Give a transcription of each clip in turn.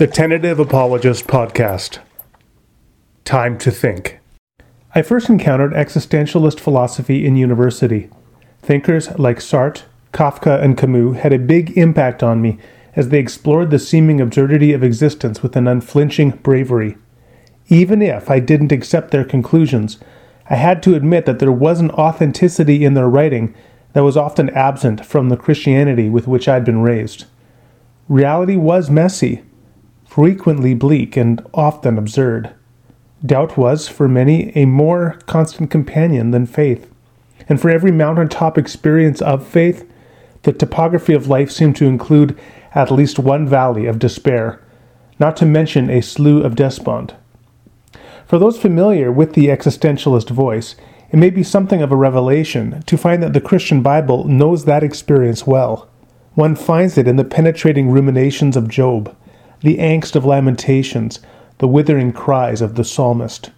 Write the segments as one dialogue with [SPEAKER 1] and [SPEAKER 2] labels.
[SPEAKER 1] The Tentative Apologist Podcast. Time to think. I first encountered existentialist philosophy in university. Thinkers like Sartre, Kafka, and Camus had a big impact on me as they explored the seeming absurdity of existence with an unflinching bravery. Even if I didn't accept their conclusions, I had to admit that there was an authenticity in their writing that was often absent from the Christianity with which I'd been raised. Reality was messy, frequently bleak, and often absurd. Doubt was, for many, a more constant companion than faith. And for every mountaintop experience of faith, the topography of life seemed to include at least one valley of despair, not to mention a slough of despond. For those familiar with the existentialist voice, it may be something of a revelation to find that the Christian Bible knows that experience well. One finds it in the penetrating ruminations of Job, the angst of Lamentations, the withering cries of the psalmist.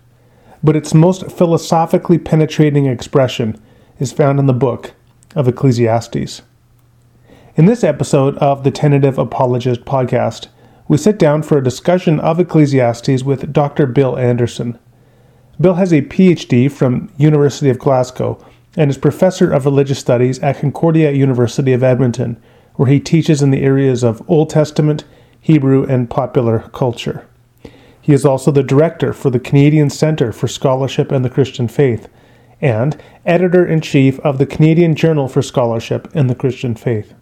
[SPEAKER 1] But its most philosophically penetrating expression is found in the book of Ecclesiastes. In this episode of the Tentative Apologist podcast, we sit down for a discussion of Ecclesiastes with Dr. Bill Anderson. Bill has a PhD from University of Glasgow and is professor of religious studies at Concordia University of Edmonton, where he teaches in the areas of Old Testament, Hebrew, and popular culture. He is also the director for the Canadian Centre for Scholarship and the Christian Faith and editor in chief of the Canadian Journal for Scholarship and the Christian Faith.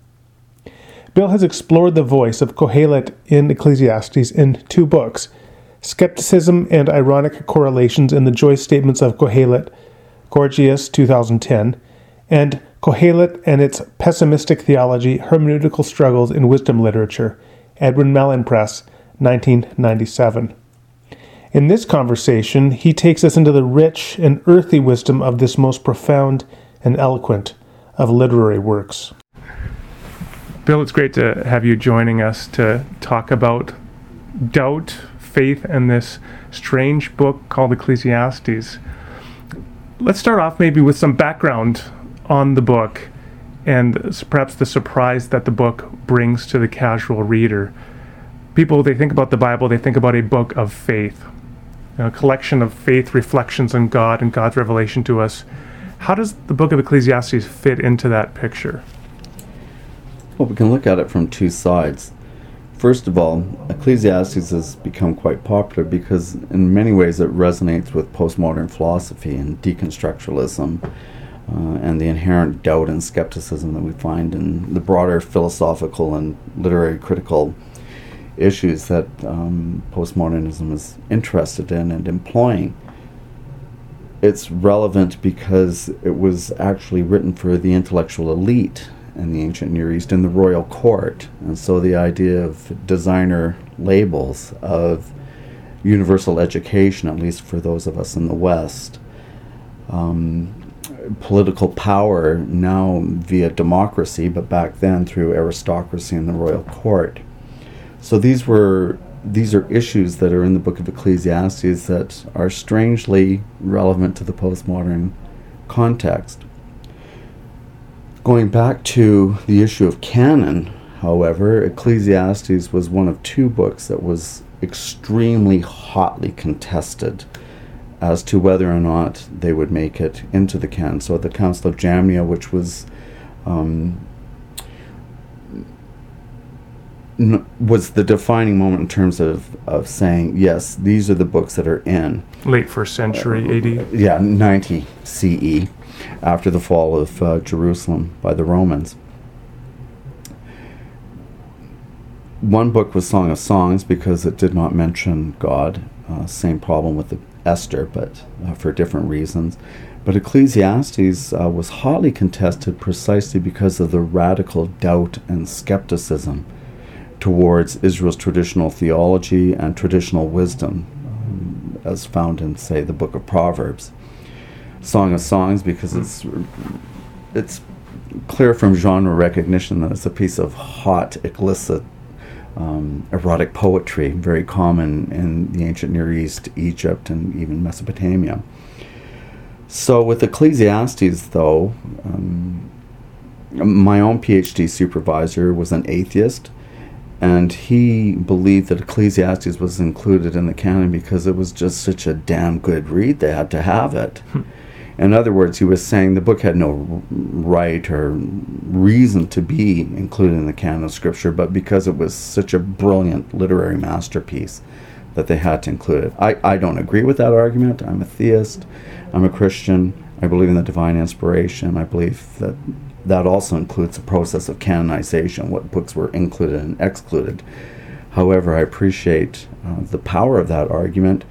[SPEAKER 1] Bill has explored the voice of Kohelet in Ecclesiastes in two books Skepticism and Ironic Correlations in the Joy Statements of Kohelet, Gorgias 2010, and Kohelet and its Pessimistic Theology, Hermeneutical Struggles in Wisdom Literature, Edwin Mellen Press, 1997. In this conversation, he takes us into the rich and earthy wisdom of this most profound and eloquent of literary works. Bill, it's great to have you joining us to talk about doubt, faith, and this strange book called Ecclesiastes. Let's start off maybe with some background on the book and perhaps the surprise that the book brings to the casual reader. People, they think about the Bible, they think about a book of faith, a collection of faith reflections on God and God's revelation to us. How does the book of Ecclesiastes fit into that picture?
[SPEAKER 2] Well, we can look at it from two sides. First of all, Ecclesiastes has become quite popular because, in many ways, it resonates with postmodern philosophy and deconstructualism uh, and the inherent doubt and skepticism that we find in the broader philosophical and literary critical issues that um, postmodernism is interested in and employing. It's relevant because it was actually written for the intellectual elite in the ancient Near East in the royal court. And so the idea of designer labels, of universal education, at least for those of us in the West, um, political power now via democracy, but back then through aristocracy and the royal court. So these were these are issues that are in the book of Ecclesiastes that are strangely relevant to the postmodern context. Going back to the issue of canon, however, Ecclesiastes was one of two books that was extremely hotly contested as to whether or not they would make it into the canon. So at the Council of Jamnia, which was um, n- was the defining moment in terms of, of saying yes, these are the books that are in
[SPEAKER 1] late first century uh, AD.
[SPEAKER 2] Yeah, 90 CE, after the fall of uh, Jerusalem by the Romans. One book was Song of Songs because it did not mention God. Uh, same problem with the Esther, but uh, for different reasons. But Ecclesiastes uh, was hotly contested precisely because of the radical doubt and skepticism towards Israel's traditional theology and traditional wisdom, um, as found in, say, the book of Proverbs. Song of Songs, because it's it's clear from genre recognition that it's a piece of hot, explicit um, erotic poetry, very common in the ancient Near East, Egypt, and even Mesopotamia. So, with Ecclesiastes, though, um, my own PhD supervisor was an atheist, and he believed that Ecclesiastes was included in the canon because it was just such a damn good read. They had to have it. In other words, he was saying the book had no right or reason to be included in the canon of Scripture, but because it was such a brilliant literary masterpiece, that they had to include it. I, I don't agree with that argument. I'm a theist. I'm a Christian. I believe in the divine inspiration. I believe that that also includes the process of canonization, what books were included and excluded. However, I appreciate uh, the power of that argument,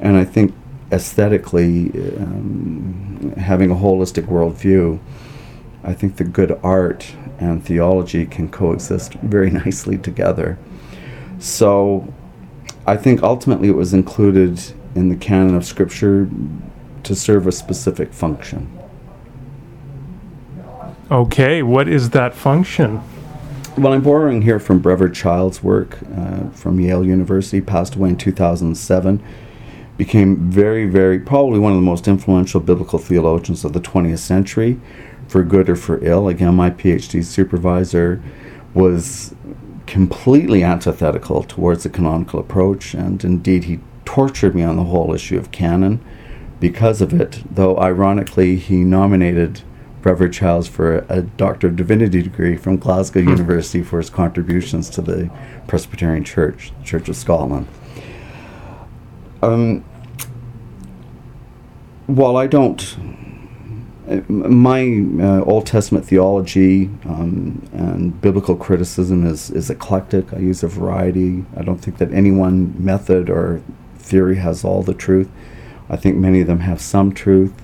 [SPEAKER 2] and I think aesthetically, um, having a holistic worldview, I think the good art and theology can coexist very nicely together. So, I think ultimately it was included in the canon of Scripture to serve a specific function.
[SPEAKER 1] Okay, what is that function?
[SPEAKER 2] Well, I'm borrowing here from Brevard Childs' work uh, from Yale University, passed away in 2007. Became very, very, probably one of the most influential biblical theologians of the 20th century, for good or for ill. Again, my PhD supervisor was completely antithetical towards the canonical approach, and indeed he tortured me on the whole issue of canon because of it, though ironically he nominated Brevard Childs for a Doctor of Divinity degree from Glasgow hmm. University for his contributions to the Presbyterian Church, Church of Scotland. Um, while I don't, my uh, Old Testament theology um, and biblical criticism is, is eclectic. I use a variety. I don't think that any one method or theory has all the truth. I think many of them have some truth.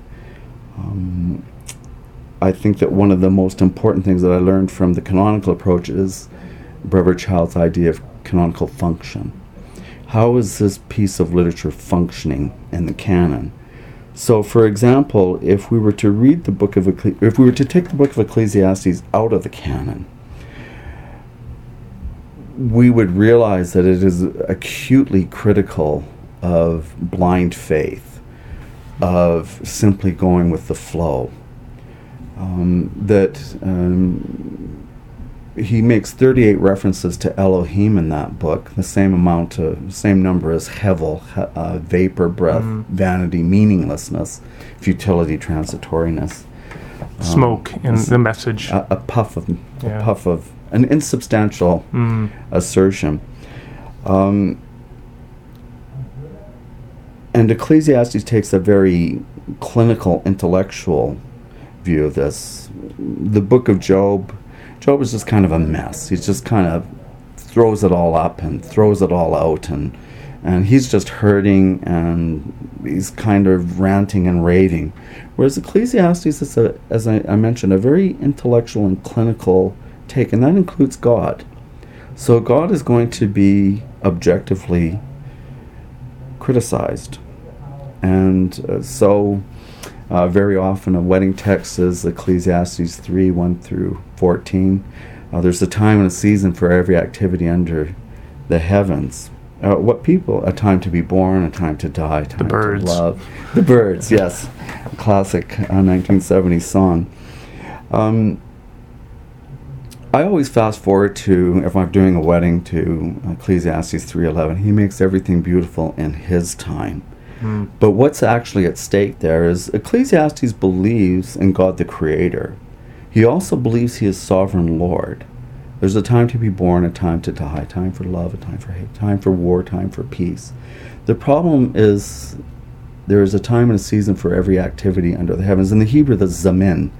[SPEAKER 2] Um, I think that one of the most important things that I learned from the canonical approach is Brevard Childs' idea of canonical function. How is this piece of literature functioning in the canon? So, for example, if we were to read the book of Ecclesi- if we were to take the book of Ecclesiastes out of the canon, we would realize that it is acutely critical of blind faith, of simply going with the flow um, that um, he makes 38 references to Elohim in that book, the same amount, of, same number as Hevel, uh, vapor, breath, mm. vanity, meaninglessness, futility, transitoriness.
[SPEAKER 1] Um, Smoke in the message.
[SPEAKER 2] A, a puff of, yeah. a puff of, an insubstantial mm. assertion. Um, and Ecclesiastes takes a very clinical, intellectual view of this. The book of Job, Job is just kind of a mess. He's just kind of throws it all up and throws it all out and and he's just hurting and he's kind of ranting and raving. Whereas Ecclesiastes is, a, as I, I mentioned, a very intellectual and clinical take, and that includes God. So God is going to be objectively criticized. And uh, so uh, very often, a wedding text is Ecclesiastes 3 1 through 14. Uh, there's a time and a season for every activity under the heavens. Uh, what people? A time to be born, a time to die, time
[SPEAKER 1] the Byrds.
[SPEAKER 2] to love. The Byrds, yes. Classic 1970s uh, song. Um, I always fast forward to if I'm doing a wedding to Ecclesiastes 3:11. He makes everything beautiful in his time. But what's actually at stake there is Ecclesiastes believes in God the Creator. He also believes he is sovereign Lord. There's a time to be born, a time to die, time for love, a time for hate, time for war, time for peace. The problem is there is a time and a season for every activity under the heavens. In the Hebrew, the zamin.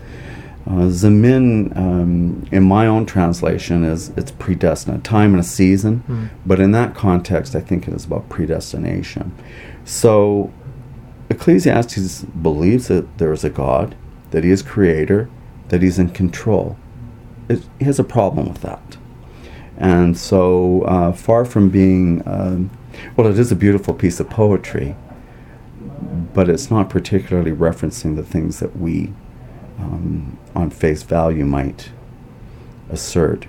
[SPEAKER 2] Uh, zamin, um, in my own translation, is it's predestined, time and a season. Mm. But in that context, I think it is about predestination. So Ecclesiastes believes that there is a God, that he is creator, that he's in control. It, he has a problem with that. And so, uh, far from being, um, well, it is a beautiful piece of poetry, but it's not particularly referencing the things that we, um, on face value, might assert.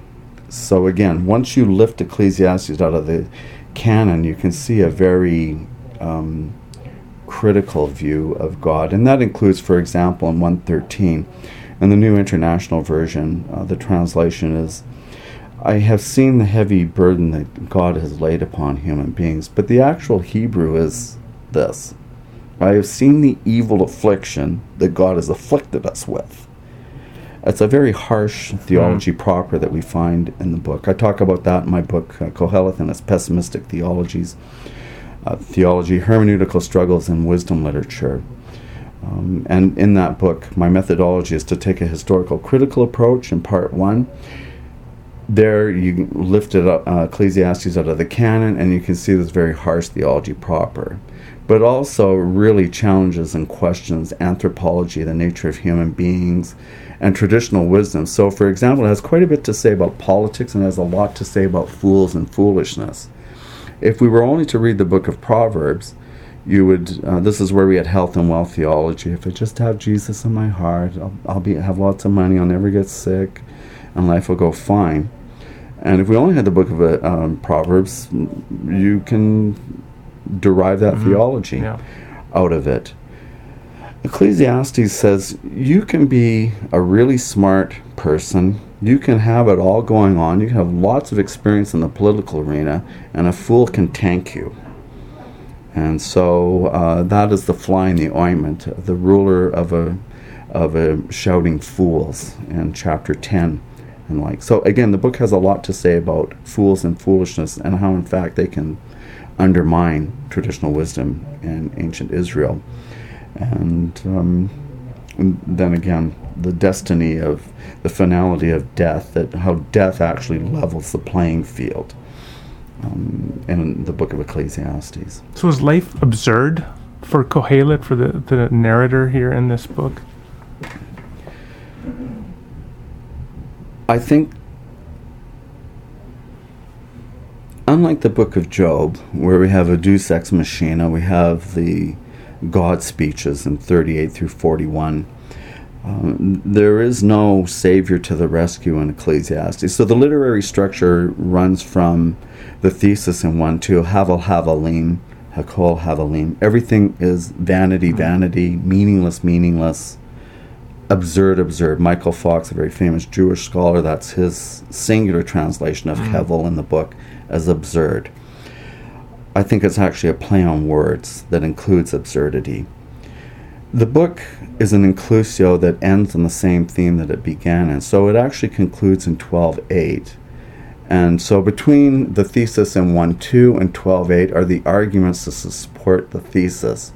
[SPEAKER 2] So, again, once you lift Ecclesiastes out of the canon, you can see a very um, critical view of God. And that includes, for example, in 113, in the New International Version, uh, the translation is I have seen the heavy burden that God has laid upon human beings, but the actual Hebrew is this I have seen the evil affliction that God has afflicted us with. It's a very harsh theology mm. proper that we find in the book. I talk about that in my book, uh, Koheleth and its Pessimistic Theologies, uh, Theology, Hermeneutical Struggles, and Wisdom Literature. Um, and in that book, my methodology is to take a historical critical approach in part one. There, you lifted up uh, Ecclesiastes out of the canon, and you can see this very harsh theology proper but also really challenges and questions anthropology, the nature of human beings, and traditional wisdom. So, for example, it has quite a bit to say about politics and has a lot to say about fools and foolishness. If we were only to read the book of Proverbs, you would. Uh, this is where we had health and wealth theology. If I just have Jesus in my heart, I'll, I'll be have lots of money. I'll never get sick, and life will go fine. And if we only had the book of uh, um, Proverbs, you can derive that mm-hmm. theology yeah. out of it. Ecclesiastes says you can be a really smart person, you can have it all going on, you can have lots of experience in the political arena, and a fool can tank you. And so uh, that is the fly in the ointment, the ruler of a of a shouting fools in chapter 10 and like so again the book has a lot to say about fools and foolishness and how in fact they can undermine traditional wisdom in ancient Israel. And, um, and then again, the destiny of the finality of death, that how death actually levels the playing field um, in the book of Ecclesiastes.
[SPEAKER 1] So is life absurd for Kohelet, for the, the narrator here in this book?
[SPEAKER 2] I think unlike the book of Job, where we have a deus ex machina, we have the God speeches in 38 through 41. Um, there is no savior to the rescue in Ecclesiastes. So the literary structure runs from the thesis in 1 to Havel Havelim, Hakol Havelim. Everything is vanity, vanity, meaningless, meaningless, absurd, absurd. Michael Fox, a very famous Jewish scholar, that's his singular translation of mm. Hevel in the book as absurd. I think it's actually a play on words that includes absurdity. The book is an inclusio that ends on the same theme that it began in, so it actually concludes in 12.8. And so between the thesis in 1.2 and 12.8 are the arguments to support the thesis.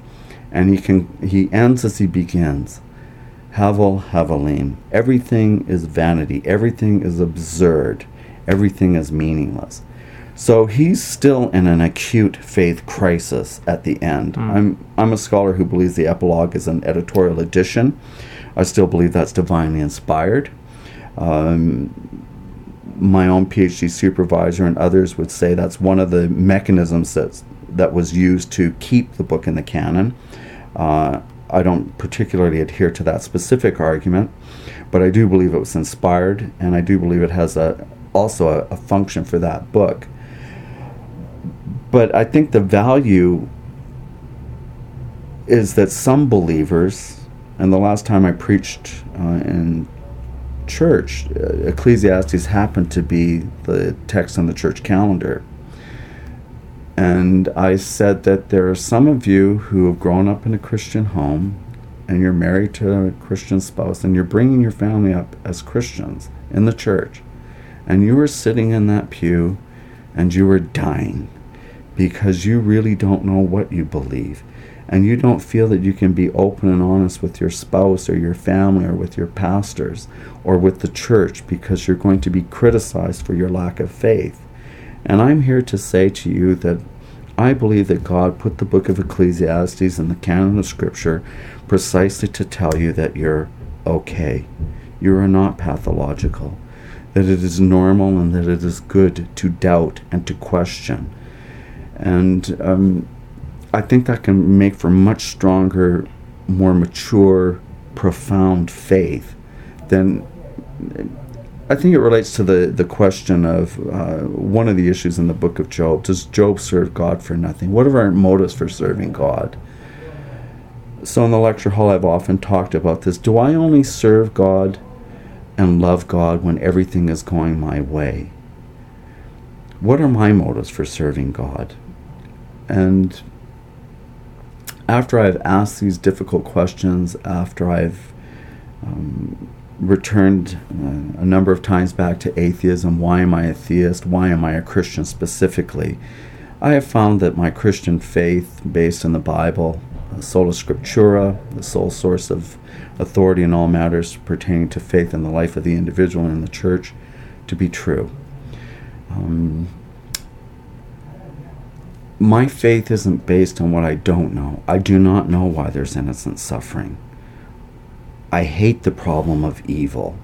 [SPEAKER 2] And he can he ends as he begins. Havel Havelim. Everything is vanity. Everything is absurd. Everything is meaningless. So he's still in an acute faith crisis at the end. Mm. I'm I'm a scholar who believes the epilogue is an editorial addition. I still believe that's divinely inspired. Um, my own PhD supervisor and others would say that's one of the mechanisms that that was used to keep the book in the canon. Uh, I don't particularly adhere to that specific argument, but I do believe it was inspired, and I do believe it has a also a, a function for that book but I think the value is that some believers, and the last time I preached uh, in church, uh, Ecclesiastes happened to be the text on the church calendar. And I said that there are some of you who have grown up in a Christian home and you're married to a Christian spouse and you're bringing your family up as Christians in the church. And you were sitting in that pew and you were dying because you really don't know what you believe. And you don't feel that you can be open and honest with your spouse or your family or with your pastors or with the church because you're going to be criticized for your lack of faith. And I'm here to say to you that I believe that God put the book of Ecclesiastes in the canon of Scripture precisely to tell you that you're okay. You are not pathological. That it is normal and that it is good to doubt and to question and um, I think that can make for much stronger, more mature, profound faith than. I think it relates to the, the question of uh, one of the issues in the book of Job. Does Job serve God for nothing? What are our motives for serving God? So, in the lecture hall, I've often talked about this. Do I only serve God and love God when everything is going my way? what are my motives for serving God? And after I've asked these difficult questions, after I've um, returned uh, a number of times back to atheism why am I a theist? Why am I a Christian specifically? I have found that my Christian faith, based in the Bible, sola scriptura, the sole source of authority in all matters pertaining to faith in the life of the individual and in the church, to be true. Um, my faith isn't based on what I don't know. I do not know why there's innocent suffering. I hate the problem of evil.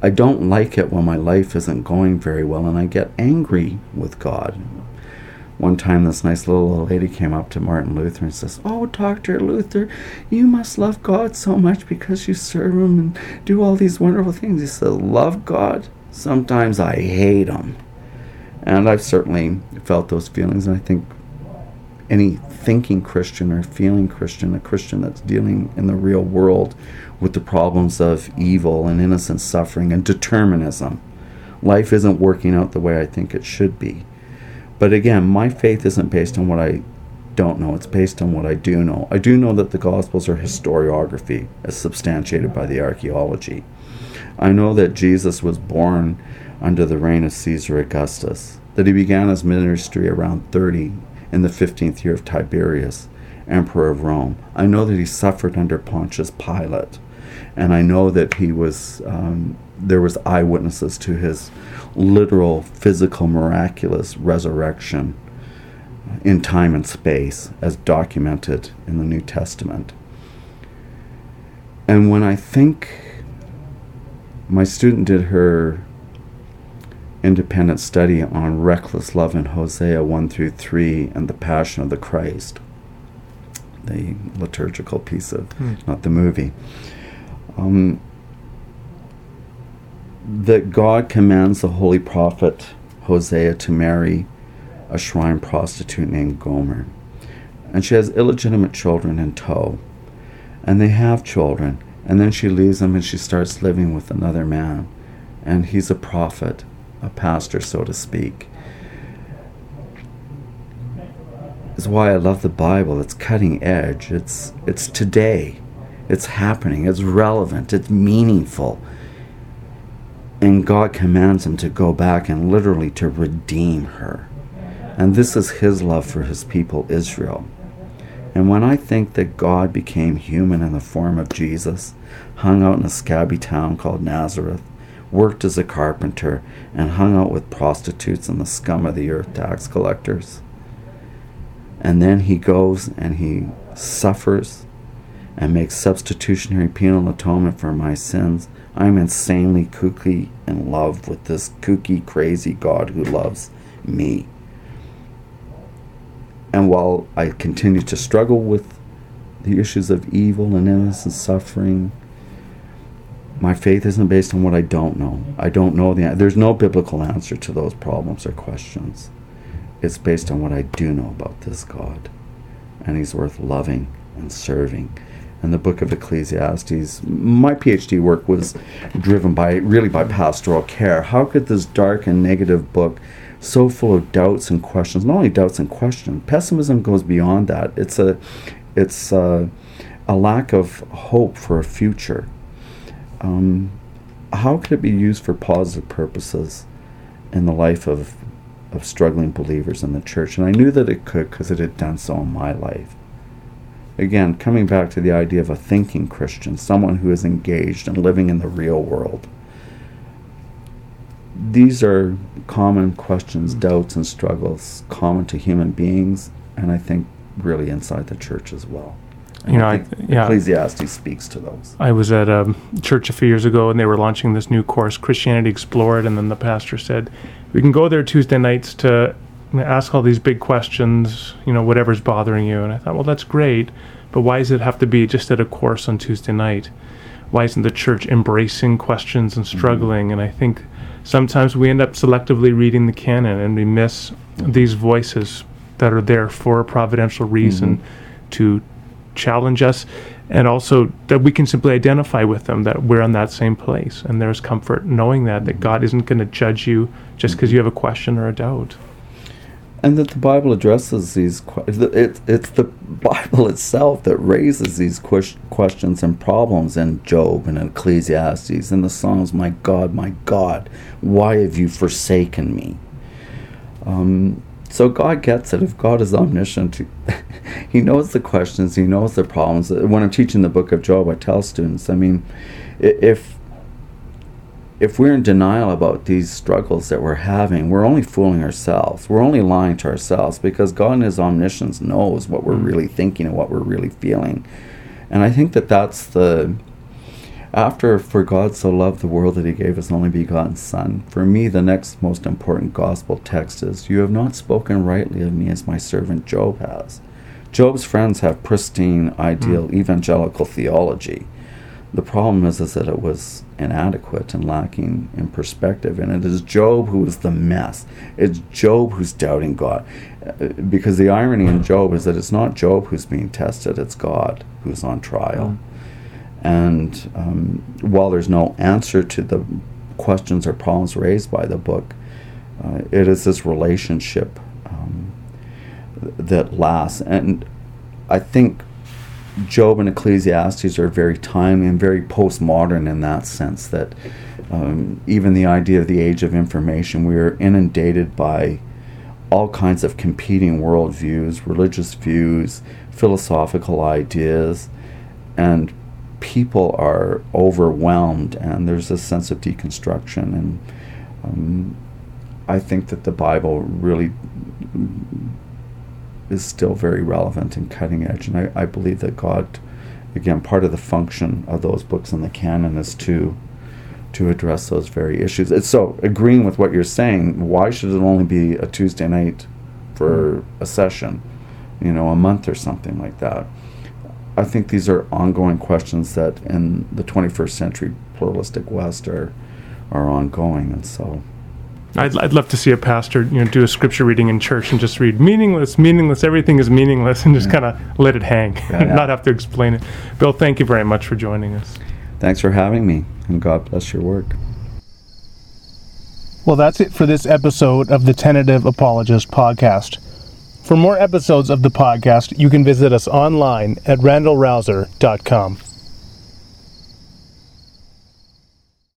[SPEAKER 2] I don't like it when my life isn't going very well and I get angry with God. One time, this nice little lady came up to Martin Luther and says, Oh, Dr. Luther, you must love God so much because you serve Him and do all these wonderful things. He said, Love God? Sometimes I hate Him. And I've certainly felt those feelings, and I think any thinking Christian or feeling Christian, a Christian that's dealing in the real world with the problems of evil and innocent suffering and determinism. Life isn't working out the way I think it should be. But again, my faith isn't based on what I don't know, it's based on what I do know. I do know that the Gospels are historiography, as substantiated by the archaeology. I know that Jesus was born under the reign of Caesar Augustus, that he began his ministry around 30 in the 15th year of Tiberius, emperor of Rome. I know that he suffered under Pontius Pilate, and I know that he was um, there was eyewitnesses to his literal, physical, miraculous resurrection in time and space, as documented in the New Testament. And when I think my student did her independent study on reckless love in Hosea 1 through 3 and the Passion of the Christ, the liturgical piece of, hmm. not the movie. Um, that God commands the holy prophet Hosea to marry a shrine prostitute named Gomer. And she has illegitimate children in tow. And they have children. And then she leaves them and she starts living with another man. And he's a prophet, a pastor, so to speak. Is why I love the Bible. It's cutting edge. It's it's today. It's happening. It's relevant. It's meaningful and God commands him to go back and literally to redeem her. And this is his love for his people, Israel. And when I think that God became human in the form of Jesus, hung out in a scabby town called Nazareth, worked as a carpenter, and hung out with prostitutes and the scum of the earth tax collectors, and then he goes and he suffers and makes substitutionary penal atonement for my sins I'm insanely kooky in love with this kooky, crazy God who loves me. And while I continue to struggle with the issues of evil and innocent suffering, my faith isn't based on what I don't know. I don't know the there's no biblical answer to those problems or questions. It's based on what I do know about this God. And he's worth loving and serving and the book of Ecclesiastes. My PhD work was driven by really by pastoral care. How could this dark and negative book, so full of doubts and questions, not only doubts and questions, pessimism goes beyond that. It's a, it's a, a lack of hope for a future. Um, how could it be used for positive purposes in the life of of struggling believers in the church? And I knew that it could because it had done so in my life. Again, coming back to the idea of a thinking Christian, someone who is engaged and living in the real world. These are common questions, doubts, and struggles common to human beings, and I think really inside the church as well.
[SPEAKER 1] You know, I, yeah.
[SPEAKER 2] Ecclesiastes speaks to those.
[SPEAKER 1] I was at a church a few years ago, and they were launching this new course, Christianity Explored, and then the pastor said, "We can go there Tuesday nights to ask all these big questions, you know, whatever's bothering you. And I thought, well, that's great, but why does it have to be just at a course on Tuesday night? Why isn't the church embracing questions and struggling? Mm-hmm. And I think sometimes we end up selectively reading the canon and we miss these voices that are there for a providential reason mm-hmm. to challenge us and also that we can simply identify with them that we're in that same place and there's comfort knowing that that mm-hmm. God isn't going to judge you just because you have a question or a doubt.
[SPEAKER 2] and that the Bible addresses these. It, it's the Bible itself that raises these que- questions and problems in Job and Ecclesiastes and the Psalms. My God, my God, why have you forsaken me? Um, so God gets it. If God is omniscient, He knows the questions, He knows the problems. When I'm teaching the book of Job, I tell students, I mean, if if we're in denial about these struggles that we're having, we're only fooling ourselves. We're only lying to ourselves because God in His omniscience knows what we're mm. really thinking and what we're really feeling. And I think that that's the. After, for God so loved the world that He gave His only begotten Son, for me, the next most important gospel text is You have not spoken rightly of me as my servant Job has. Job's friends have pristine, ideal mm. evangelical theology the problem is, is that it was inadequate and lacking in perspective. And it is Job who is the mess. It's Job who's doubting God. Because the irony in Job is that it's not Job who's being tested, it's God who's on trial. And um, while there's no answer to the questions or problems raised by the book, uh, it is this relationship um, that lasts. And I think Job and Ecclesiastes are very timely and very postmodern in that sense that um, even the idea of the age of information, we are inundated by all kinds of competing worldviews, religious views, philosophical ideas, and people are overwhelmed, and there's a sense of deconstruction. And um, I think that the Bible really is still very relevant and cutting edge. And I, I believe that God, again, part of the function of those books in the canon is to to address those very issues. It's so agreeing with what you're saying, why should it only be a Tuesday night for a session, you know, a month or something like that? I think these are ongoing questions that in the 21st century pluralistic West are are ongoing, and so
[SPEAKER 1] I'd, I'd love to see a pastor, you know, do a scripture reading in church and just read meaningless, meaningless, everything is meaningless, and just yeah. kind of let it hang, yeah, yeah. not have to explain it. Bill, thank you very much for joining us.
[SPEAKER 2] Thanks for having me, and God bless your work.
[SPEAKER 1] Well, that's it for this episode of the Tentative Apologist podcast. For more episodes of the podcast, you can visit us online at randalrauser.com.